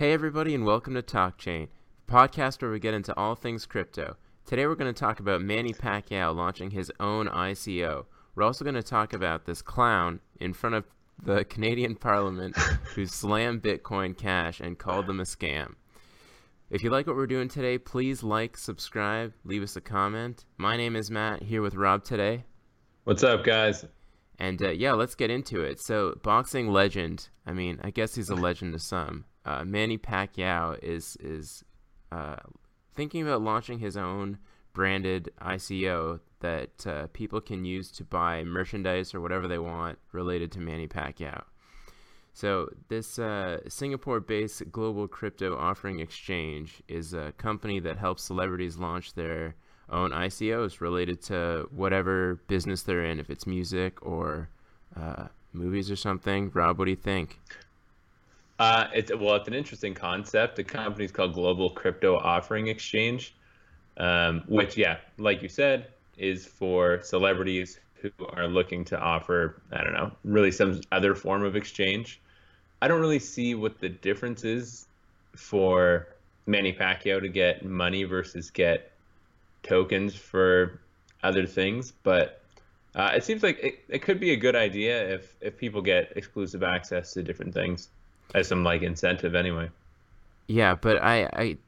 Hey, everybody, and welcome to TalkChain, the podcast where we get into all things crypto. Today, we're going to talk about Manny Pacquiao launching his own ICO. We're also going to talk about this clown in front of the Canadian Parliament who slammed Bitcoin Cash and called them a scam. If you like what we're doing today, please like, subscribe, leave us a comment. My name is Matt, here with Rob today. What's up, guys? And uh, yeah, let's get into it. So, boxing legend. I mean, I guess he's a legend to some. Uh, Manny Pacquiao is is uh, thinking about launching his own branded ICO that uh, people can use to buy merchandise or whatever they want related to Manny Pacquiao. So, this uh, Singapore based global crypto offering exchange is a company that helps celebrities launch their own ICOs related to whatever business they're in, if it's music or uh, movies or something. Rob, what do you think? Uh, it's well, it's an interesting concept. The company's called Global Crypto Offering Exchange, um, which, yeah, like you said, is for celebrities who are looking to offer, I don't know, really some other form of exchange. I don't really see what the difference is for Manny Pacquiao to get money versus get tokens for other things, but uh, it seems like it, it could be a good idea if if people get exclusive access to different things as some like incentive anyway. Yeah, but I, I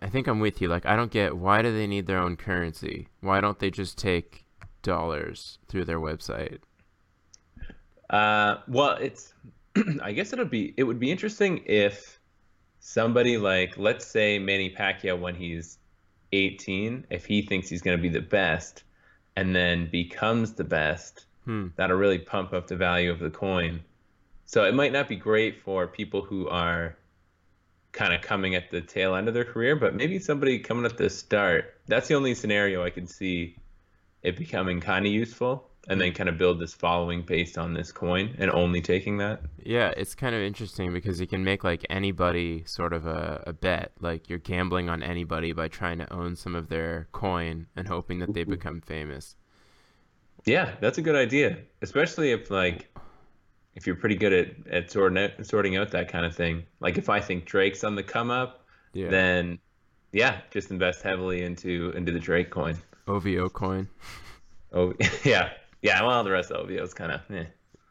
I think I'm with you. Like I don't get why do they need their own currency? Why don't they just take dollars through their website? Uh, well, it's I guess it'll be it would be interesting if somebody like let's say Manny Pacquiao when he's 18, if he thinks he's going to be the best and then becomes the best, hmm. that'll really pump up the value of the coin. So it might not be great for people who are kind of coming at the tail end of their career, but maybe somebody coming at the start. That's the only scenario I can see it becoming kind of useful and then kind of build this following based on this coin and only taking that. Yeah, it's kind of interesting because you can make like anybody sort of a, a bet. Like you're gambling on anybody by trying to own some of their coin and hoping that they become famous. Yeah, that's a good idea. Especially if like if you're pretty good at, at sorting out, sorting out that kind of thing. Like if I think Drake's on the come up, yeah. then yeah, just invest heavily into into the Drake coin. OVO coin. Oh yeah, yeah, well, the rest of the is kind of eh.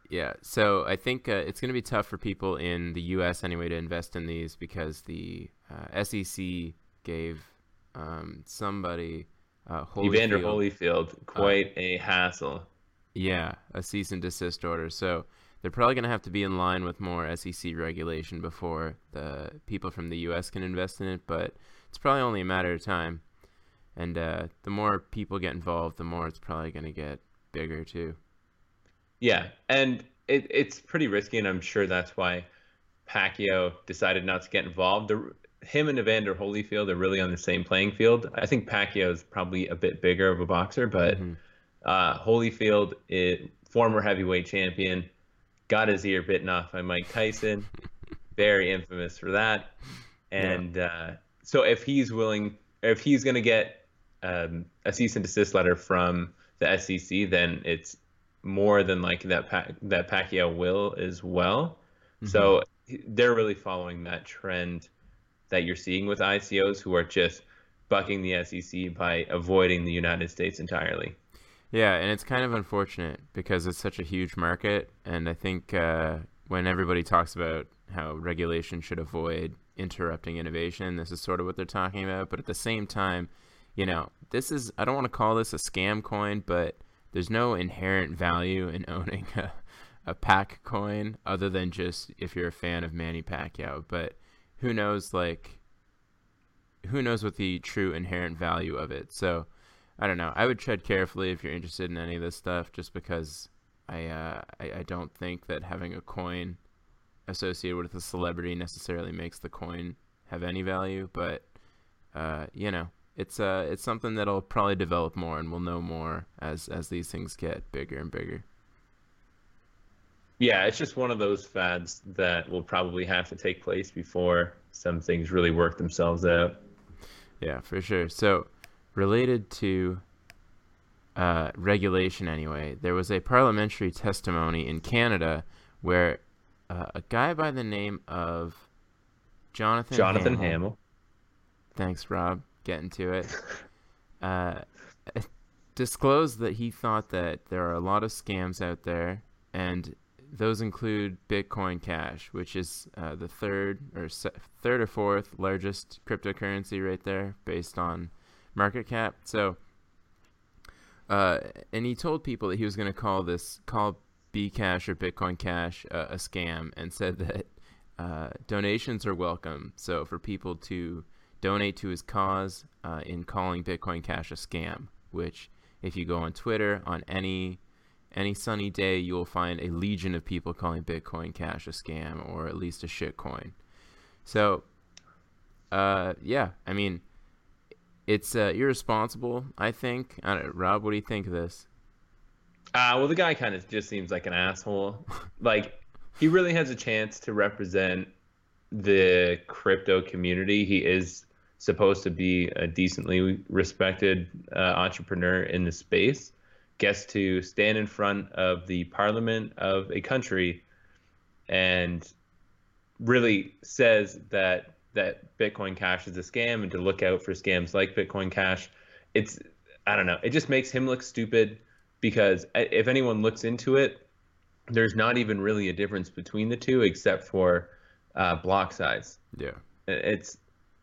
Yeah, so I think uh, it's going to be tough for people in the U.S. anyway to invest in these because the uh, SEC gave um, somebody uh, Holyfield, Evander Holyfield uh, quite a hassle. Yeah, a cease and desist order. So they're probably going to have to be in line with more SEC regulation before the people from the U.S. can invest in it. But it's probably only a matter of time. And uh, the more people get involved, the more it's probably going to get bigger too. Yeah, and it, it's pretty risky, and I'm sure that's why Pacquiao decided not to get involved. The, him and Evander Holyfield are really on the same playing field. I think Pacquiao is probably a bit bigger of a boxer, but mm-hmm. uh, Holyfield, is former heavyweight champion, got his ear bitten off by Mike Tyson, very infamous for that. And yeah. uh, so if he's willing, if he's going to get um, a cease and desist letter from the SEC, then it's more than like that pa- that Pacquiao will as well. Mm-hmm. So they're really following that trend that you're seeing with ICOs who are just bucking the SEC by avoiding the United States entirely. Yeah, and it's kind of unfortunate because it's such a huge market, and I think uh, when everybody talks about how regulation should avoid interrupting innovation, this is sort of what they're talking about. But at the same time, you know, this is I don't want to call this a scam coin, but there's no inherent value in owning a, a pack coin other than just if you're a fan of Manny Pacquiao. But who knows, like, who knows what the true inherent value of it? So I don't know. I would tread carefully if you're interested in any of this stuff, just because I uh, I, I don't think that having a coin associated with a celebrity necessarily makes the coin have any value. But uh, you know, it's uh it's something that'll probably develop more and we'll know more as as these things get bigger and bigger. Yeah, it's just one of those fads that will probably have to take place before some things really work themselves out. Yeah, for sure. So, related to uh, regulation, anyway, there was a parliamentary testimony in Canada where uh, a guy by the name of Jonathan. Jonathan Hamel. Hamel. Thanks, Rob. Getting to it. uh, disclosed that he thought that there are a lot of scams out there, and those include Bitcoin Cash, which is uh, the third or se- third or fourth largest cryptocurrency right there, based on market cap. So, uh, and he told people that he was going to call this call Bcash or Bitcoin Cash uh, a scam, and said that uh, donations are welcome. So for people to donate to his cause uh, in calling Bitcoin Cash a scam, which if you go on Twitter on any any sunny day, you will find a legion of people calling Bitcoin Cash a scam or at least a shitcoin. So, uh, yeah, I mean, it's uh, irresponsible. I think. I Rob, what do you think of this? Uh, well, the guy kind of just seems like an asshole. like, he really has a chance to represent the crypto community. He is supposed to be a decently respected uh, entrepreneur in the space, gets to stand in front of the parliament of a country and really says that that Bitcoin Cash is a scam and to look out for scams like Bitcoin Cash. It's I don't know. It just makes him look stupid because if anyone looks into it, there's not even really a difference between the two except for uh, block size. Yeah. It's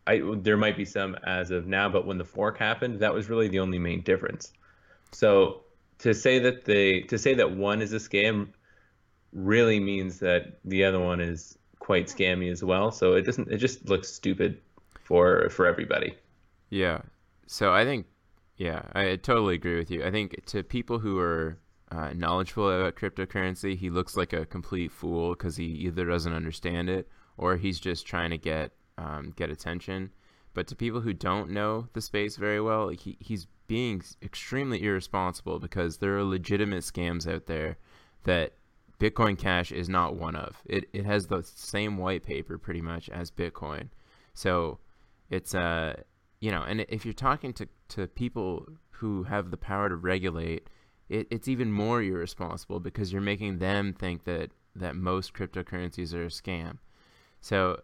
I there might be some as of now, but when the fork happened, that was really the only main difference. So to say that they to say that one is a scam really means that the other one is quite scammy as well. So it doesn't it just looks stupid for for everybody. Yeah. So I think yeah, I totally agree with you. I think to people who are uh, knowledgeable about cryptocurrency, he looks like a complete fool because he either doesn't understand it or he's just trying to get um, get attention. But to people who don't know the space very well, he, he's being extremely irresponsible because there are legitimate scams out there that Bitcoin Cash is not one of. It it has the same white paper pretty much as Bitcoin, so it's uh you know, and if you're talking to to people who have the power to regulate, it, it's even more irresponsible because you're making them think that that most cryptocurrencies are a scam. So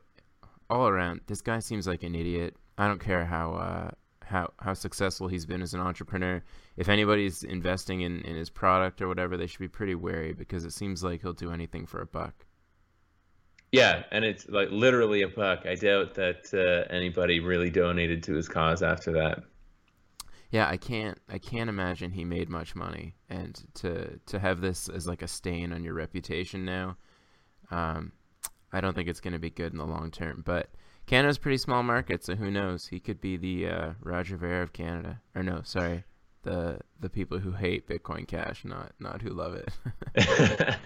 all around, this guy seems like an idiot. I don't care how uh, how how successful he's been as an entrepreneur. If anybody's investing in, in his product or whatever, they should be pretty wary because it seems like he'll do anything for a buck. Yeah, and it's like literally a buck. I doubt that uh, anybody really donated to his cause after that. Yeah, I can't I can't imagine he made much money, and to to have this as like a stain on your reputation now, um, I don't think it's going to be good in the long term. But Canada's a pretty small market, so who knows? He could be the uh, Roger Ver of Canada, or no, sorry, the the people who hate Bitcoin Cash, not not who love it.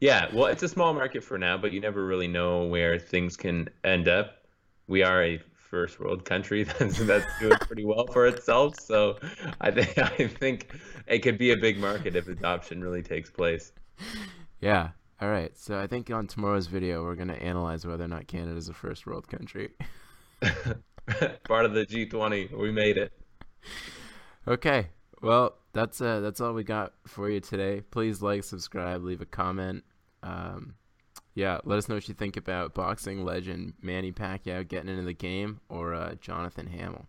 yeah, well, it's a small market for now, but you never really know where things can end up. We are a first world country that's that's doing pretty well for itself, so I think I think it could be a big market if adoption really takes place. Yeah, all right, so I think on tomorrow's video we're gonna analyze whether or not Canada is a first world country. Part of the G20, we made it. Okay, well that's uh that's all we got for you today. Please like, subscribe, leave a comment. Um, yeah, let us know what you think about boxing legend Manny Pacquiao getting into the game or uh, Jonathan Hamel.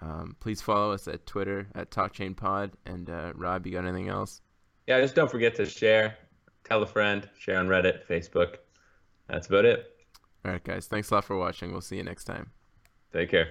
Um, please follow us at Twitter at TalkChainPod. And uh, Rob, you got anything else? Yeah, just don't forget to share tell a friend, share on Reddit, Facebook. That's about it. All right, guys. Thanks a lot for watching. We'll see you next time. Take care.